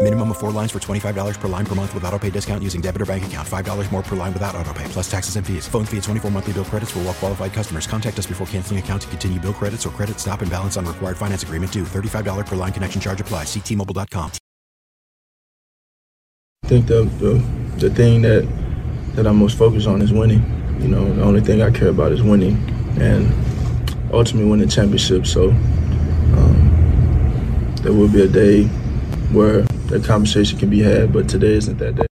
Minimum of four lines for $25 per line per month with auto pay discount using debit or bank account. $5 more per line without auto pay, plus taxes and fees. Phone fee at 24 monthly bill credits for all well qualified customers. Contact us before canceling account to continue bill credits or credit stop and balance on required finance agreement due. $35 per line connection charge apply. Ctmobile.com. I think the, the the thing that that I'm most focused on is winning. You know, the only thing I care about is winning, and ultimately winning the championship. So um, there will be a day where that conversation can be had, but today isn't that day.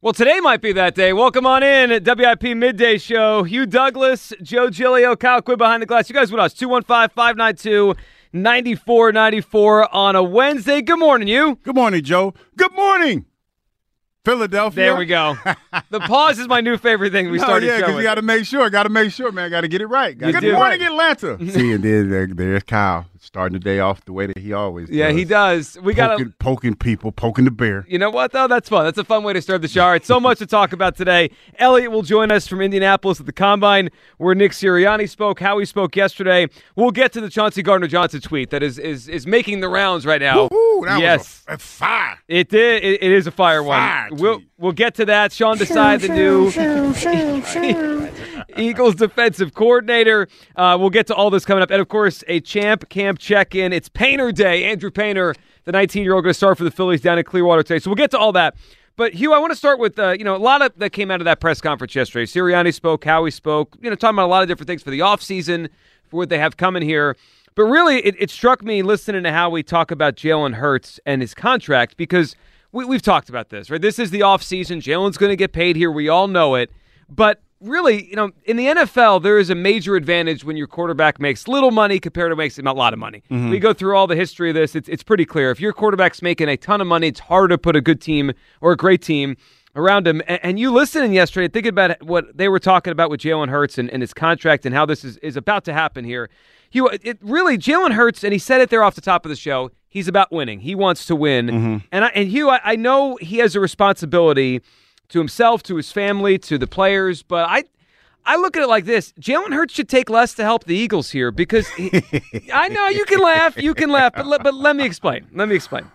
Well, today might be that day. Welcome on in at WIP Midday Show. Hugh Douglas, Joe Giglio, Kyle Quinn behind the glass. You guys with us, 215 592 9494 on a Wednesday. Good morning, you. Good morning, Joe. Good morning, Philadelphia. There we go. the pause is my new favorite thing we No, started yeah, because you got to make sure. Got to make sure, man. Got to get it right. You Good morning, Right. Atlanta. See, and then there, there's Kyle starting the day off the way that he always. yeah, does. he does. We got poking, to. poking people, poking the bear. You know what, though? That's fun. That's a fun way to start the show. All right, so much to talk about today. Elliot will join us from Indianapolis at the Combine, where Nick Sirianni spoke, how he spoke yesterday. We'll get to the Chauncey Gardner-Johnson tweet that is is is making the rounds right now. Woo-hoo, that yes. was a, a fire. It did. It, it is a fire one. We'll we'll get to that. Sean Desai, the new Eagles defensive coordinator. Uh, we'll get to all this coming up, and of course, a champ camp check-in. It's Painter Day. Andrew Painter, the 19-year-old, going to start for the Phillies down in Clearwater today. So we'll get to all that. But Hugh, I want to start with uh, you know a lot of that came out of that press conference yesterday. Sirianni spoke, Howie spoke, you know, talking about a lot of different things for the offseason, for what they have coming here. But really, it, it struck me listening to Howie talk about Jalen Hurts and his contract because we, we've talked about this, right? This is the offseason. Jalen's going to get paid here. We all know it. But really, you know, in the NFL, there is a major advantage when your quarterback makes little money compared to makes a lot of money. Mm-hmm. We go through all the history of this. It's, it's pretty clear. If your quarterback's making a ton of money, it's hard to put a good team or a great team around him. And, and you listening yesterday, thinking about what they were talking about with Jalen Hurts and, and his contract and how this is, is about to happen here. Hugh, it, really, Jalen Hurts, and he said it there off the top of the show, he's about winning. He wants to win. Mm-hmm. And, I, and Hugh, I, I know he has a responsibility to himself, to his family, to the players, but I. I look at it like this: Jalen Hurts should take less to help the Eagles here because he, I know you can laugh, you can laugh, but let, but let me explain. Let me explain.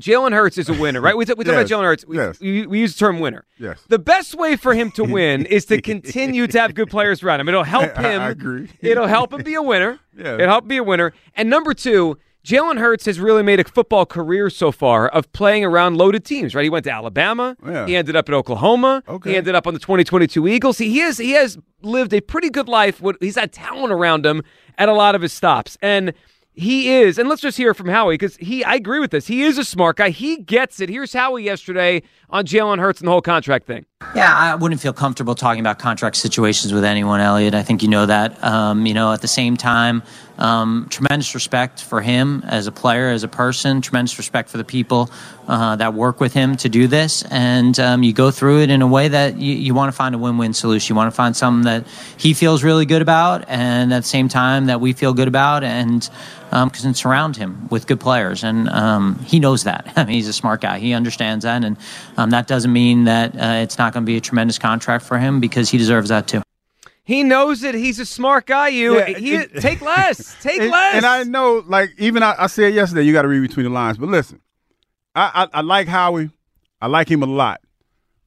Jalen Hurts is a winner, right? We, t- we talk Yes, about Jalen Hurts. We, yes. we, we use the term winner. Yes. The best way for him to win is to continue to have good players around him. It'll help him. I agree. It'll help him be a winner. Yeah. It'll help him be a winner. And number two, Jalen Hurts has really made a football career so far of playing around loaded teams, right? He went to Alabama. Yeah. He ended up at Oklahoma. Okay. He ended up on the 2022 Eagles. He, he has he has lived a pretty good life. With, he's had talent around him at a lot of his stops. And he is, and let's just hear from Howie because he, I agree with this. He is a smart guy. He gets it. Here's Howie yesterday on Jalen Hurts and the whole contract thing. Yeah, I wouldn't feel comfortable talking about contract situations with anyone, Elliot. I think you know that. Um, you know, at the same time, um, tremendous respect for him as a player, as a person, tremendous respect for the people uh, that work with him to do this. And um, you go through it in a way that you, you want to find a win win solution. You want to find something that he feels really good about, and at the same time, that we feel good about. And because um, surround him with good players, and um, he knows that. I mean, he's a smart guy. He understands that, and um, that doesn't mean that uh, it's not going to be a tremendous contract for him because he deserves that too. He knows it. He's a smart guy. You Yeah, he, it- take less. Take and, less. and I know, like, even I, I said yesterday, you got to read between the lines. But listen, I, I, I like Howie. I like him a lot.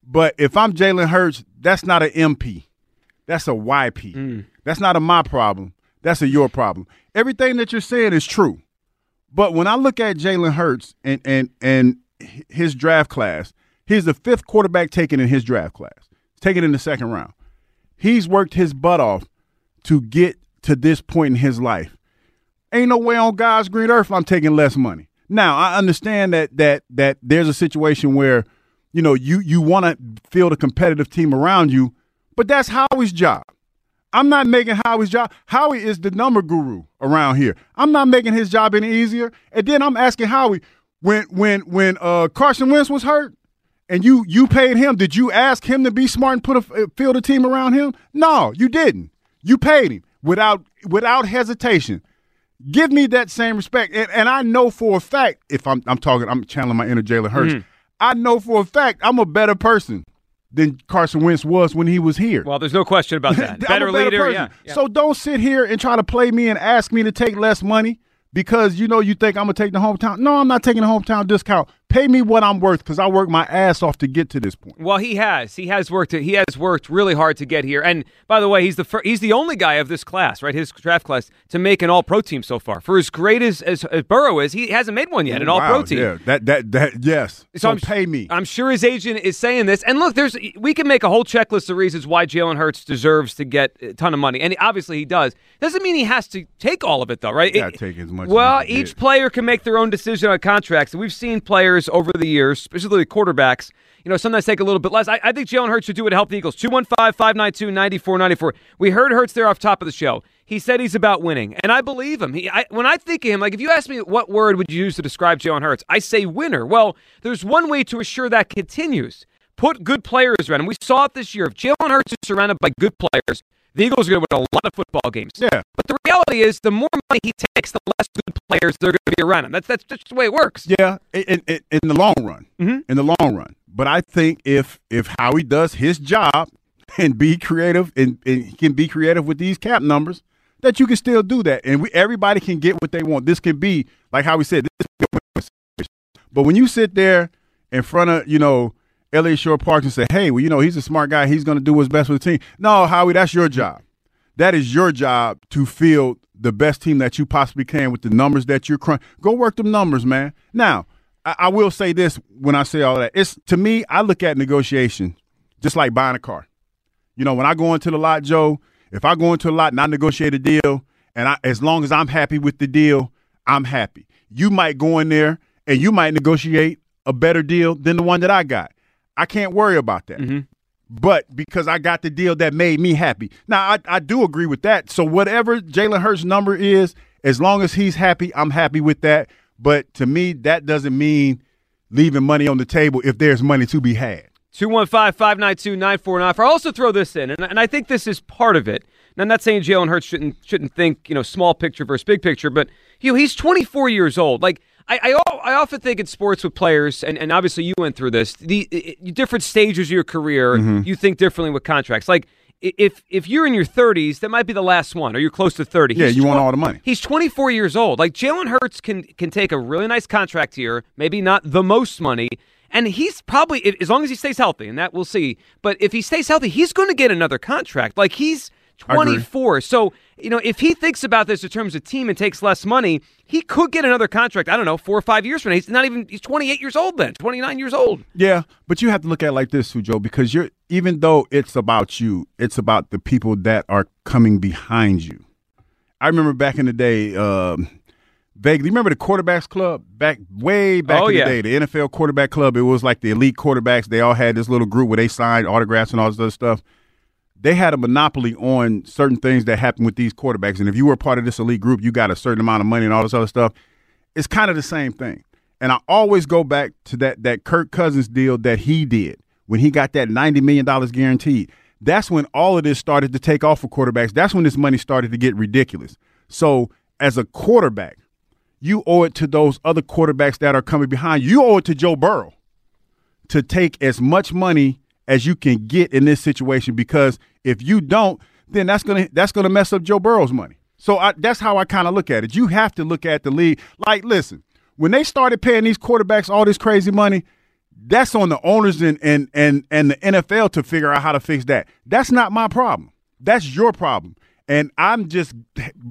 But if I'm Jalen Hurts, that's not an MP. That's a YP. Mm. That's not a my problem. That's a your problem. Everything that you're saying is true. But when I look at Jalen Hurts and and and his draft class, he's the fifth quarterback taken in his draft class, taken in the second round. He's worked his butt off to get to this point in his life. Ain't no way on God's green earth I'm taking less money. Now I understand that that that there's a situation where, you know, you you want to field a competitive team around you, but that's Howie's job. I'm not making Howie's job. Howie is the number guru around here. I'm not making his job any easier. And then I'm asking Howie, when when when uh, Carson Wentz was hurt, and you you paid him, did you ask him to be smart and put a field a team around him? No, you didn't. You paid him without without hesitation. Give me that same respect. And, and I know for a fact, if I'm I'm talking, I'm channeling my inner Jalen Hurts. Mhm. I know for a fact I'm a better person than Carson Wentz was when he was here. Well, there's no question about that. A better, leader, yeah. yeah. So don't sit here and try to play me and ask me to take less money because you know you think I'm gonna take the hometown. No, I'm not taking the hometown discount. Pay me what I'm worth because I worked my ass off to get to this point. Well, he has. He has worked. He has worked really hard to get here. And by the way, he's the fir- he's the only guy of this class, right? His draft class to make an All Pro team so far. For as great as, as, as Burrow is, he hasn't made one yet, an All Pro team. Yeah, that that that yes. So, I'm, pay me. I'm sure his agent is saying this. And look, there's we can make a whole checklist of reasons why Jalen Hurts deserves to get a ton of money, and obviously he does. Doesn't mean he has to take all of it, though, right? It- take as much as Well, he each player can make their own decision on contracts, and we've seen players over the years, specifically quarterbacks. You know, sometimes take a little bit less. I, I think Jalen Hurts should do it to help the Eagles. 215 592 9494. We heard Hurts there off top of the show. He said he's about winning, and I believe him. He, I, when I think of him, like if you ask me what word would you use to describe Jalen Hurts, I say winner. Well, there's one way to assure that continues. Put good players around him. We saw it this year. If Jalen Hurts is surrounded by good players, the Eagles are going to win a lot of football games. Yeah. But the reality is, the more money he takes, the less good players there are going to be around him. That's that's just the way it works. Yeah, in, in, in the long run. Mhm. In the long run. But I think if if Howie does his job and be creative and, and he can be creative with these cap numbers, that you can still do that, and we, everybody can get what they want. This can be like how we said. This can be a win situation. but when you sit there in front of you know Elliott Shorr-Parks and say, "Hey, well, you know he's a smart guy. He's going to do what's best for the team." No, Howie, that's your job. That is your job to field the best team that you possibly can with the numbers that you're crunching. Go work them numbers, man. Now, I, I will say this when I say all that. It's to me, I look at negotiation just like buying a car. You know, when I go into the lot, Joe, if I go into a lot and I negotiate a deal, and I, as long as I'm happy with the deal, I'm happy. You might go in there and you might negotiate a better deal than the one that I got. I can't worry about that. Mm-hmm. But because I got the deal that made me happy. Now, I, I do agree with that. So, whatever Jalen Hurts' number is, as long as he's happy, I'm happy with that. But to me, that doesn't mean leaving money on the table if there's money to be had. 215 592 9494. I'll also throw this in, and, and I think this is part of it. And I'm not saying Jalen Hurts shouldn't shouldn't think, you know, small picture versus big picture, but you know, he's 24 years old. Like I, I, I often think in sports with players, and, and obviously you went through this, the i- different stages of your career, mm-hmm. you think differently with contracts. Like if if you're in your 30s, that might be the last one, or you're close to 30. Yeah, He's you want all the money. He's 24 years old. Like Jalen Hurts can can take a really nice contract here, maybe not the most money, and he's probably as long as he stays healthy, and that we'll see. But if he stays healthy, he's going to get another contract. Like he's. 24. So you know, if he thinks about this in terms of team and takes less money, he could get another contract. I don't know, four or five years from now. He's not even. He's 28 years old then, 29 years old. Yeah, but you have to look at it like this, Joe, because you're even though it's about you, it's about the people that are coming behind you. I remember back in the day, um, vaguely. Remember the quarterbacks club back way back Oh, in yeah. the day, the NFL quarterback club. It was like the elite quarterbacks. They all had this little group where they signed autographs and all this other stuff. They had a monopoly on certain things that happened with these quarterbacks, and if you were part of this elite group, you got a certain amount of money and all this other stuff. It's kind of the same thing. And I always go back to that that Kirk Cousins deal that he did when he got that ninety million dollars guaranteed. That's when all of this started to take off for quarterbacks. That's when this money started to get ridiculous. So as a quarterback, you owe it to those other quarterbacks that are coming behind. You owe it to Joe Burrow to take as much money as you can get in this situation because if you don't, then that's gonna that's gonna mess up Joe Burrow's money. So I, that's how I kind of look at it. You have to look at the league like, listen, when they started paying these quarterbacks all this crazy money, that's on the owners and and and and the NFL to figure out how to fix that. That's not my problem. That's your problem. And I'm just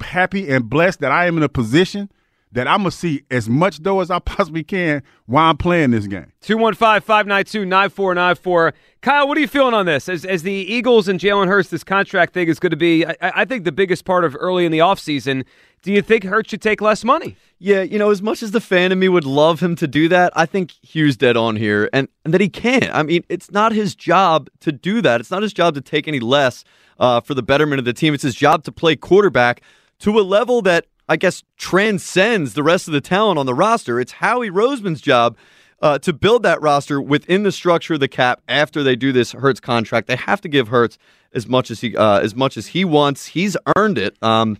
happy and blessed that I am in a position that I'm gonna see as much dough as I possibly can while I'm playing this game. 215-592-9494. Kyle, what are you feeling on this? As as the Eagles and Jalen Hurts, this contract thing is going to be, I, I think, the biggest part of early in the offseason. Do you think Hurts should take less money? Yeah, you know, as much as the fan in me would love him to do that, I think Hugh's dead on here and, and that he can't. I mean, it's not his job to do that. It's not his job to take any less uh, for the betterment of the team. It's his job to play quarterback to a level that I guess transcends the rest of the talent on the roster. It's Howie Roseman's job uh, to build that roster within the structure of the cap after they do this Hurts contract. They have to give Hurts as much as he uh, as much as he wants. He's earned it. Um,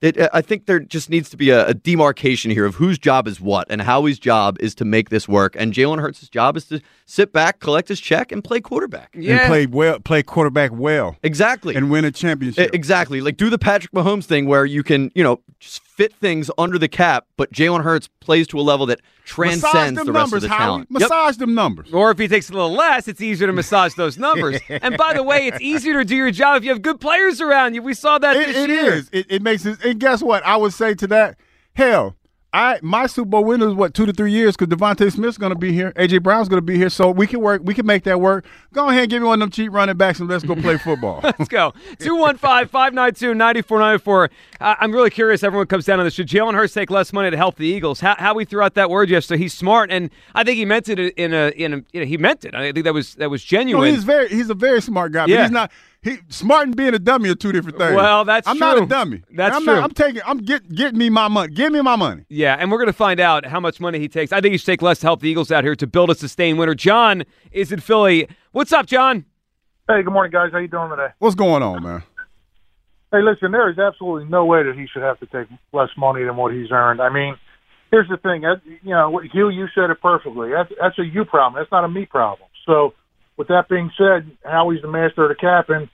it, uh, I think there just needs to be a, a, demarcation here of whose job is what, and Howie's job is to make this work, and Jalen Hurts' job is to sit back, collect his check, and play quarterback. Yeah. And play well, play quarterback well, exactly, and win a championship. Exactly, like do the Patrick Mahomes thing where you can, you know, just fit things under the cap, but Jalen Hurts plays to a level that transcends the rest numbers, of the talent. Howie. Massage yep. them numbers. Or if he takes a little less, it's easier to massage those numbers. and by the way, it's easier to do your job if you have good players around you. We saw that it, this it year. Is. It, it makes it. And guess what? I would say to that, hell, I my Super Bowl window is what two to three years because DeVonta Smith's going to be here, AJ Brown's going to be here, so we can work. We can make that work. Go ahead, and give me one of them cheap running backs, and let's go play football. let's go. 215-592-9494. Uh, I'm really curious. Everyone comes down on this. Should Jalen Hurts take less money to help the Eagles? How, how we threw out that word yesterday? He's smart, and I think he meant it in a in a. You know, he meant it. I think that was that was genuine. No, he's very he's a very smart guy. Yeah. But he's not he smart and being a dummy are two different things. Well, that's I'm true. not a dummy. That's I'm true. Not, I'm taking. I'm get getting me my money. Give me my money. Yeah, and we're going to find out how much money he takes. I think he should take less to help the Eagles out here to build a sustained winner. John is in Philly. What's up, John? Hey, good morning, guys. How you doing today? What's going on, man? Hey, listen. There is absolutely no way that he should have to take less money than what he's earned. I mean, here's the thing. You know, Hugh, you said it perfectly. That's that's a you problem. That's not a me problem. So, with that being said, Howie's the master of the cap, and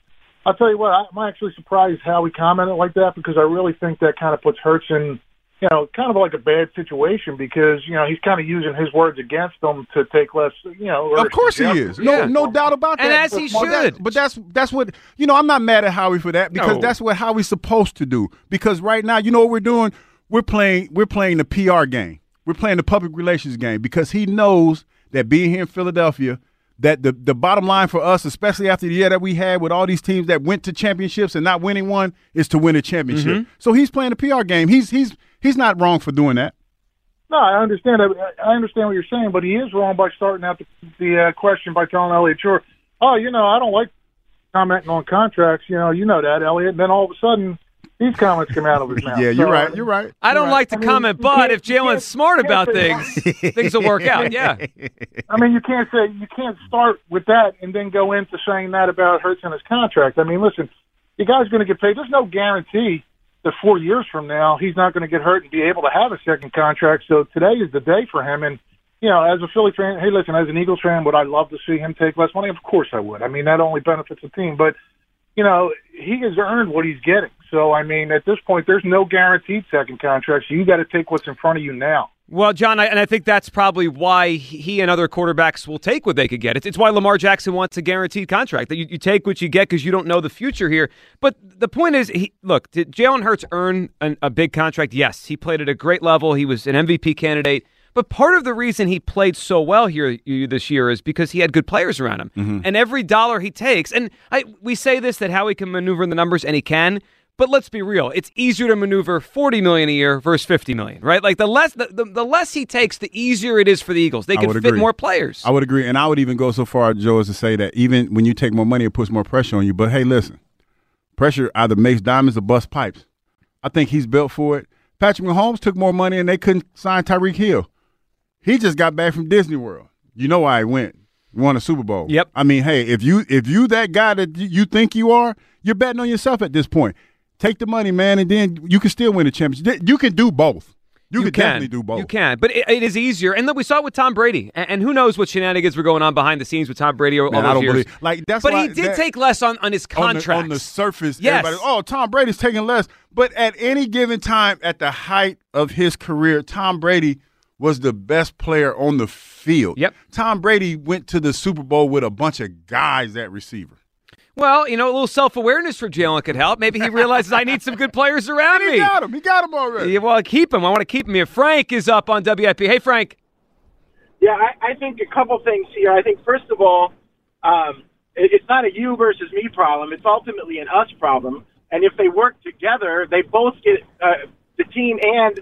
I'll tell you what, I'm actually surprised how he commented like that because I really think that kind of puts Hurts in, you know, kind of like a bad situation because you know he's kind of using his words against them to take less, you know. Of course he is, no, yeah. no doubt about that. And as he should. That, but that's that's what you know. I'm not mad at Howie for that because no. that's what Howie's supposed to do. Because right now, you know what we're doing? We're playing we're playing the PR game. We're playing the public relations game because he knows that being here in Philadelphia that the, the bottom line for us, especially after the year that we had with all these teams that went to championships and not winning one, is to win a championship. Mm-hmm. So he's playing a PR game. He's he's he's not wrong for doing that. No, I understand. I understand what you're saying, but he is wrong by starting out the, the uh, question by telling Elliot Shorr, "Oh, you know, I don't like commenting on contracts. You know, you know that, Elliot." And then all of a sudden, these comments come out of his mouth. yeah, you're so, right. You're right. I don't right. like to I mean, comment, but if Jalen's smart about things, things will work out. Yeah. I mean, you can't say you can't start with that and then go into saying that about Hurts and his contract. I mean, listen, the guy's going to get paid. There's no guarantee that four years from now he's not going to get hurt and be able to have a second contract. So today is the day for him. And you know, as a Philly fan, hey, listen, as an Eagles fan, would I love to see him take less money? Of course I would. I mean, that only benefits the team, but you know, he has earned what he's getting. So, I mean, at this point, there's no guaranteed second contract. So you got to take what's in front of you now. Well, John, I, and I think that's probably why he and other quarterbacks will take what they could get. It's, it's why Lamar Jackson wants a guaranteed contract that you, you take what you get because you don't know the future here. But the point is, he, look, did Jalen Hurts earn an, a big contract? Yes, he played at a great level. He was an MVP candidate. But part of the reason he played so well here this year is because he had good players around him. Mm-hmm. And every dollar he takes, and I, we say this that Howie can maneuver in the numbers, and he can. But let's be real; it's easier to maneuver forty million a year versus fifty million, right? Like the less the, the, the less he takes, the easier it is for the Eagles. They can fit agree. more players. I would agree, and I would even go so far, Joe, as to say that even when you take more money, it puts more pressure on you. But hey, listen, pressure either makes diamonds or bust pipes. I think he's built for it. Patrick Mahomes took more money, and they couldn't sign Tyreek Hill. He just got back from Disney World. You know why he went. Won a Super Bowl. Yep. I mean, hey, if you if you that guy that you think you are, you're betting on yourself at this point. Take the money, man, and then you can still win a championship. You can do both. You, you can, definitely do both. You can, but it, it is easier. And look, we saw it with Tom Brady, and, and, who knows what shenanigans were going on behind the scenes with Tom Brady all Man, those I don't years. Believe, like that's, but why, he did that, take less on, on his contract on, on the, surface. Yes. oh, Tom Brady's taking less, but at any given time, at the height of his career, Tom Brady was the best player on the field. Yep. Tom Brady went to the Super Bowl with a bunch of guys at receiver. Well, you know, a little self awareness for Jalen could help. Maybe he realizes I need some good players around He me. got him. He got him already. Yeah, well, keep him. I want to keep him here. Frank is up on WIP. Hey, Frank. Yeah, I, I think a couple things here. I think first of all, um, it, it's not a you versus me problem. It's ultimately an us problem. And if they work together, they both get uh, the team and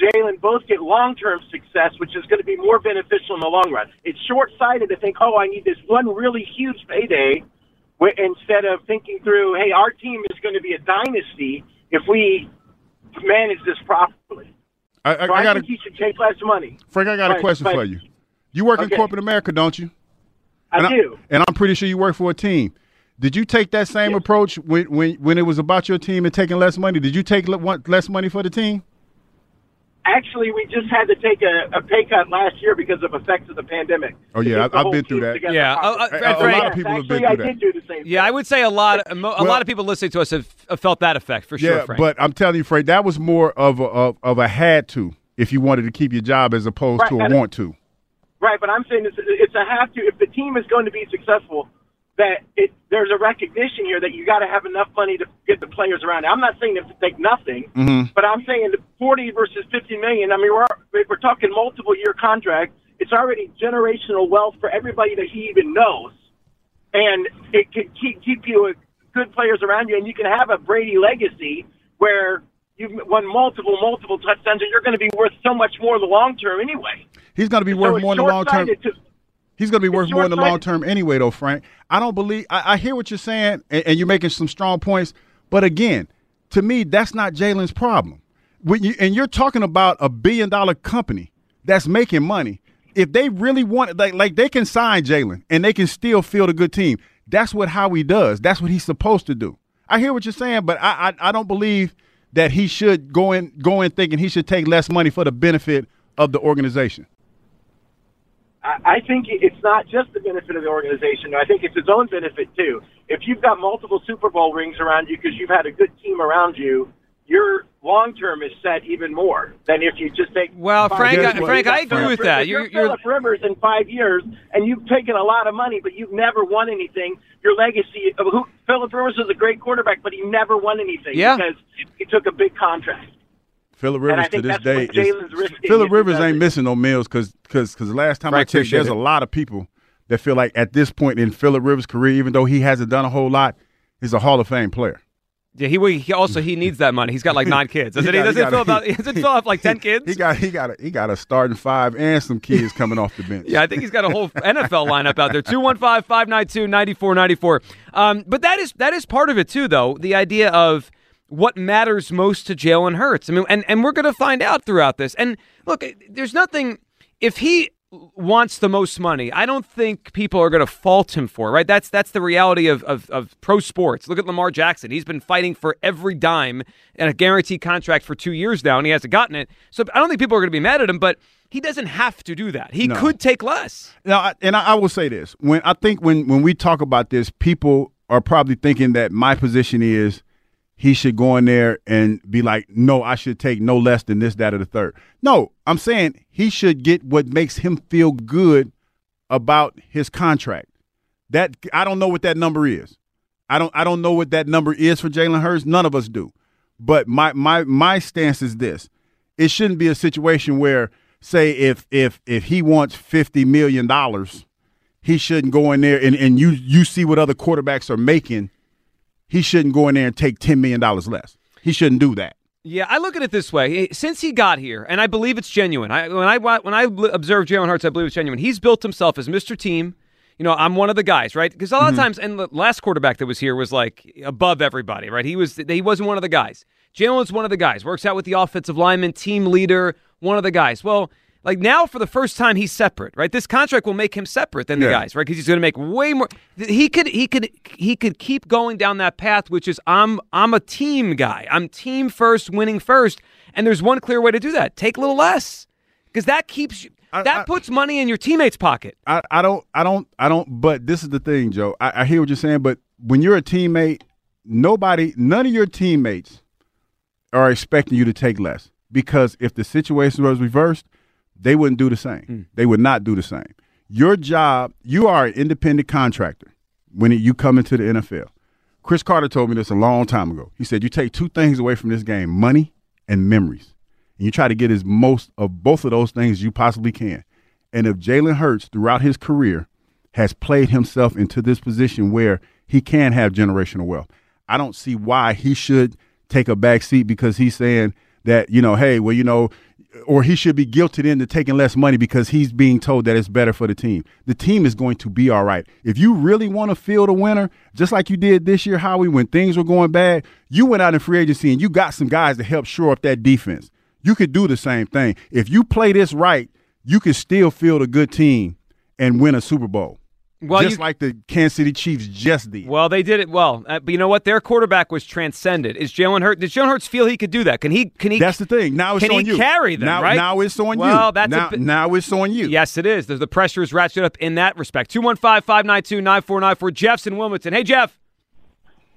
Jalen both get long-term success, which is going to be more beneficial in the long run. It's short-sighted to think, oh, I need this one really huge payday, wh- instead of thinking through, hey, our team is going to be a dynasty if we manage this properly. I, I, So I I, got a think he should take less money. Frank. I got a question but- for you. You work in corporate America, don't you? I and do. and I'm pretty sure you work for a team. Did you take that same approach when, when when it was about your team and taking less money? Did you take less money for the team? Actually, we just had to take a, a pay cut last year because of effects of the pandemic. Oh, yeah, I, the I've been through that. Yeah, uh, uh, properly. Fred- a lot Frank- of people have been Actually, through I that. did do the same. Yeah, I would say a lot, a, mo- a Well- lot of people listening to us have, have felt that effect for sure. yeah, Frank. but I'm telling you, Frank, that was more of a of, of a had to if you wanted to keep your job as opposed Right, to a want to. Right, but I'm saying it's, it's a have to. If the team is going to be successful, that it, there's a recognition here that you got to have enough money to get the players around. I'm not saying to take nothing, Mhm. but I'm saying the 40 versus 50 million. I mean, we're we're talking multiple year contract. It's already generational wealth for everybody that he even knows, and it can keep keep you with good players around you, and you can have a Brady legacy where you've won multiple multiple touchdowns, and you're going to be worth so much more in the long term anyway. He's going to be So worth it's more in the long term. to- He's going to be worth more in the long term anyway, though, Frank. I don't believe. I, I hear what you're saying, and, and you're making some strong points. But again, to me, that's not Jalen's problem. When you, and you're talking about a billion dollar company that's making money. If they really want, like, like they can sign Jalen and they can still field a good team. That's what Howie does. That's what he's supposed to do. I hear what you're saying, but I, I, I don't believe that he should go in go in thinking he should take less money for the benefit of the organization. I think it's not just the benefit of the organization. I think it's its own benefit too. If you've got multiple Super Bowl rings around you because you've had a good team around you, your long term is set even more than if you just take. Well, Frank. I- Frank, I agree with that. If You're- you're, Philip Rivers in five years, and you've taken a lot of money, but you've never won anything. Your legacy of who Philip Rivers is a great quarterback, but he never won anything Yeah. because he took a big contract. Phillip And I Rivers to this day what is Jalen's risking Philip Rivers ain't it. missing no meals because because because last time Frank, I checked, there's it. a lot of people that feel like at this point in Philip Rivers' career, even though he hasn't done a whole lot, he's a Hall of Fame player. yeah, he, he also he needs that money. He's got like nine kids, doesn't he? got- Doesn't got fill a- about? He doesn't fill up like ten kids. He got he got a, he got a starting five and some kids coming off the bench. Yeah, I think he's got a whole NFL lineup out there. 215-592-9494. Um, but that is that is part of it too, though. The idea of what matters most to Jalen Hurts. I mean, and, and we're going to find out throughout this. And look, eh, there's nothing. If he wants the most money, I don't think people are going to fault him for. it, Right? That's that's the reality of, of of pro sports. Look at Lamar Jackson. He's been fighting for every dime and a guaranteed contract for two years now, and he hasn't gotten it. So I don't think people are going to be mad at him, but. He doesn't have to do that. He No. could take less. Now, and I, I will say this: when I think when when we talk about this, people are probably thinking that my position is he should go in there and be like, "No, I should take no less than this, that, or the third. No, I'm saying he should get what makes him feel good about his contract. That I don't know what that number is. I don't I don't know what that number is for Jalen Hurts. None of us do. But my my my stance is this: it shouldn't be a situation where, say, if if if he wants fifty million dollars, he shouldn't go in there and, and you you see what other quarterbacks are making. He shouldn't go in there and take ten million dollars less. He shouldn't do that. Yeah, I look at it this way. Since he got here, and I believe it's genuine. I, when I when I observe Jalen Hurts, I believe it's genuine. He's built himself as Mr. Team. You know, I'm one of the guys, right? Because a lot of mm-hmm. times, and the last quarterback that was here was like above everybody, right? He was he wasn't one of the guys. Jalen's one of the guys. Works out with the offensive lineman, team leader, one of the guys. Well, like now for the first time, he's separate, right? This contract will make him separate than the Yeah. guys, right? Because he's going to make way more. He could he could he could keep going down that path, which is I'm I'm a team guy. I'm team first, winning first, and there's one clear way to do that: take a little less, because that keeps you. that puts money in your teammate's pocket. I, I don't I don't I don't but this is the thing, Joe. I, I hear what you're saying, but when you're a teammate, nobody none of your teammates are expecting you to take less. Because if the situation was reversed, they wouldn't do the same. Hmm. They would not do the same. Your job, you are an independent contractor when you come into the NFL. Cris Carter told me this a long time ago. He said, You take two things away from this game money and memories. And you try to get as most of both of those things you possibly can. And if Jalen Hurts, throughout his career, has played himself into this position where he can have generational wealth, I don't see why he should take a back seat because he's saying that, you know, hey, well, you know, or he should be guilted into taking less money because he's being told that it's better for the team. The team is going to be all right. If you really want to field a winner, just like you did this year, Howie, when things were going bad, you went out in free agency and you got some guys to help shore up that defense. You could do the same thing. If you play this right, you can still field a good team and win a Super Bowl. Well, just you- like the Kansas City Chiefs just did. Well, they did it well, uh, but you know what? Their quarterback was transcended. Is Jalen Hurts? Did Jalen Hurts feel he could do that? Can he? Can he? That's the thing. Now it's can on he you. carry them? Now, right? now it's on well, you. That's now, a bit- now it's on you. Yes, it is. There's the pressure is ratcheted up in that respect. 215-592-9494. Jeff's in Wilmington. Hey, Jeff.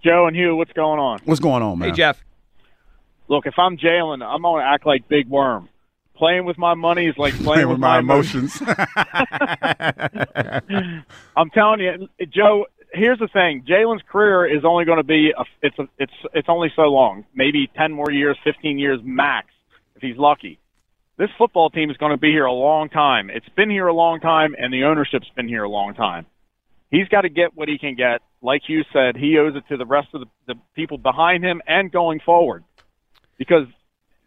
Joe and Hugh, what's going on? What's going on, man? Hey, Jeff. Look, if I'm Jalen, I'm going to act like Big Worm. Playing with my money is like playing, Playing with my emotions. I'm telling you, Joe. Here's the thing: Jalen's career is only going to be a, it's a, it's it's only so long, maybe ten more years, fifteen years max, if he's lucky. This football team is going to be here a long time. It's been here a long time, and the ownership's been here a long time. He's got to get what he can get. Like you said, he owes it to the rest of the, the people behind him and going forward, because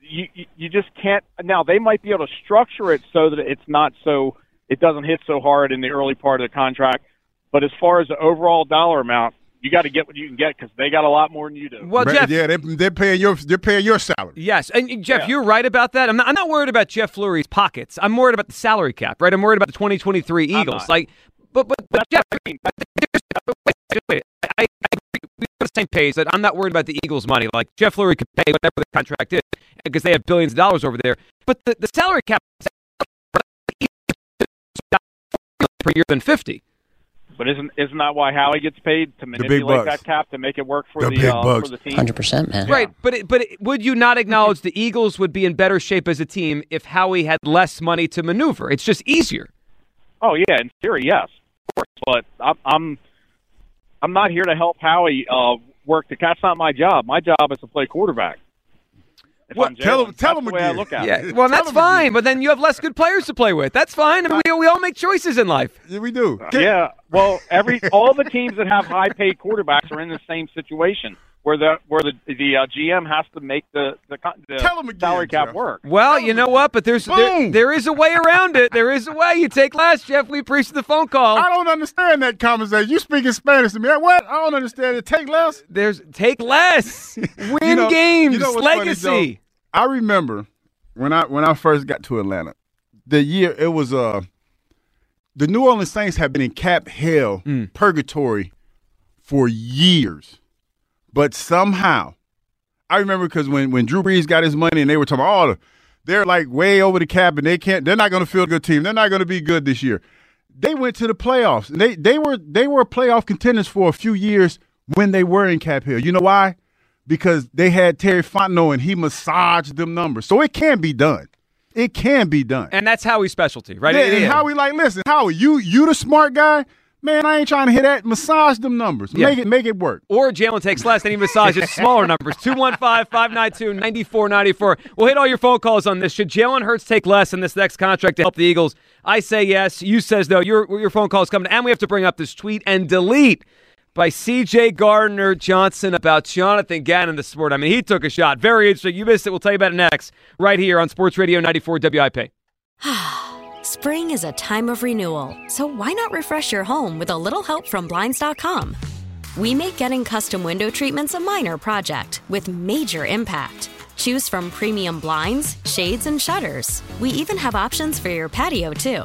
you you- you just can't. Now they might be able to structure it so that it's not so it doesn't hit so hard in the early part of the contract. But as far as the overall dollar amount, you got to get what you can get because they got a lot more than you do. Well, Jeff. yeah, they, they're paying your they're paying your salary. Yes, and Jeff, you're right about that. I'm not, I'm not worried about Jeff Lurie's pockets. I'm worried about the salary cap, right? I'm worried about the 2023 Eagles. Like, but but, but Jeff, wait, wait, I, I agree. we're on the same page that I'm not worried about the Eagles' money. Like Jeff Lurie could pay whatever the contract is because they have billions of dollars over there. But the, the salary cap is per year than 50. But isn't isn't that why Howie gets paid to manipulate that cap to make it work for The the, big uh, for bucks. the team? Hundred percent, man. Right, but it, but it, would you not acknowledge the Eagles would be in better shape as a team if Howie had less money to maneuver? It's just easier. Oh yeah, in theory, yes, of course. But I'm I'm, I'm not here to help Howie uh, work the. That's not my job. My job is to play quarterback. If What? Tell Jalen, him- tell that's him the way I look at Yeah, it. well, that's fine, but then you have less good players to play with. That's fine. I mean, we, we all make choices in life. Yeah, we do. Yeah, well, every all the teams that have high paid quarterbacks are in the same situation where the where the the uh, GM has to make the the, con- the Tell 'em again, salary cap Jeff. work. Well, you know what? But there's there, there is a way around it. There is a way. You take less, Jeff. We appreciate the phone call. I don't understand that conversation. You speaking Spanish to me? What? I don't understand it. Take less. There's take less. Win You know- games. you know what's funny, legacy. Joe? I remember when I when I first got to Atlanta, the year it was uh the New Orleans Saints have been in cap hell, mm. purgatory for years. But somehow, I remember because when, when Drew Brees got his money and they were talking about, oh, they're like way over the cap and they can't, they're not going to feel a good team. They're not going to be good this year. They went to the playoffs. And they they were they were playoff contenders for a few years when they were in cap hill. You know why? Because they had Terry Fontenot and he massaged them numbers. So it can be done. It can be done. And that's Howie's specialty, right? Yeah, It and is. Howie like, listen, Howie, you you the smart guy. Man, I ain't trying to hit that. Massage them numbers. Yeah. Make it make it work. Or Jalen takes less and he massages smaller numbers. 215-592-9494. We'll hit all your phone calls on this. Should Jalen Hurts take less in this next contract to help the Eagles? I say yes. You says no. Your your phone call is coming. And we have to bring up this tweet and delete by CJ Gardner Johnson about Jonathan Gannon this sport. I mean, he took a shot. Very interesting. You missed it. We'll tell you about it next, right here on Sports Radio 94 WIP. Spring is a time of renewal, so why not refresh your home with a little help from Blinds.com? We make getting custom window treatments a minor project with major impact. Choose from premium blinds, shades, and shutters. We even have options for your patio, too.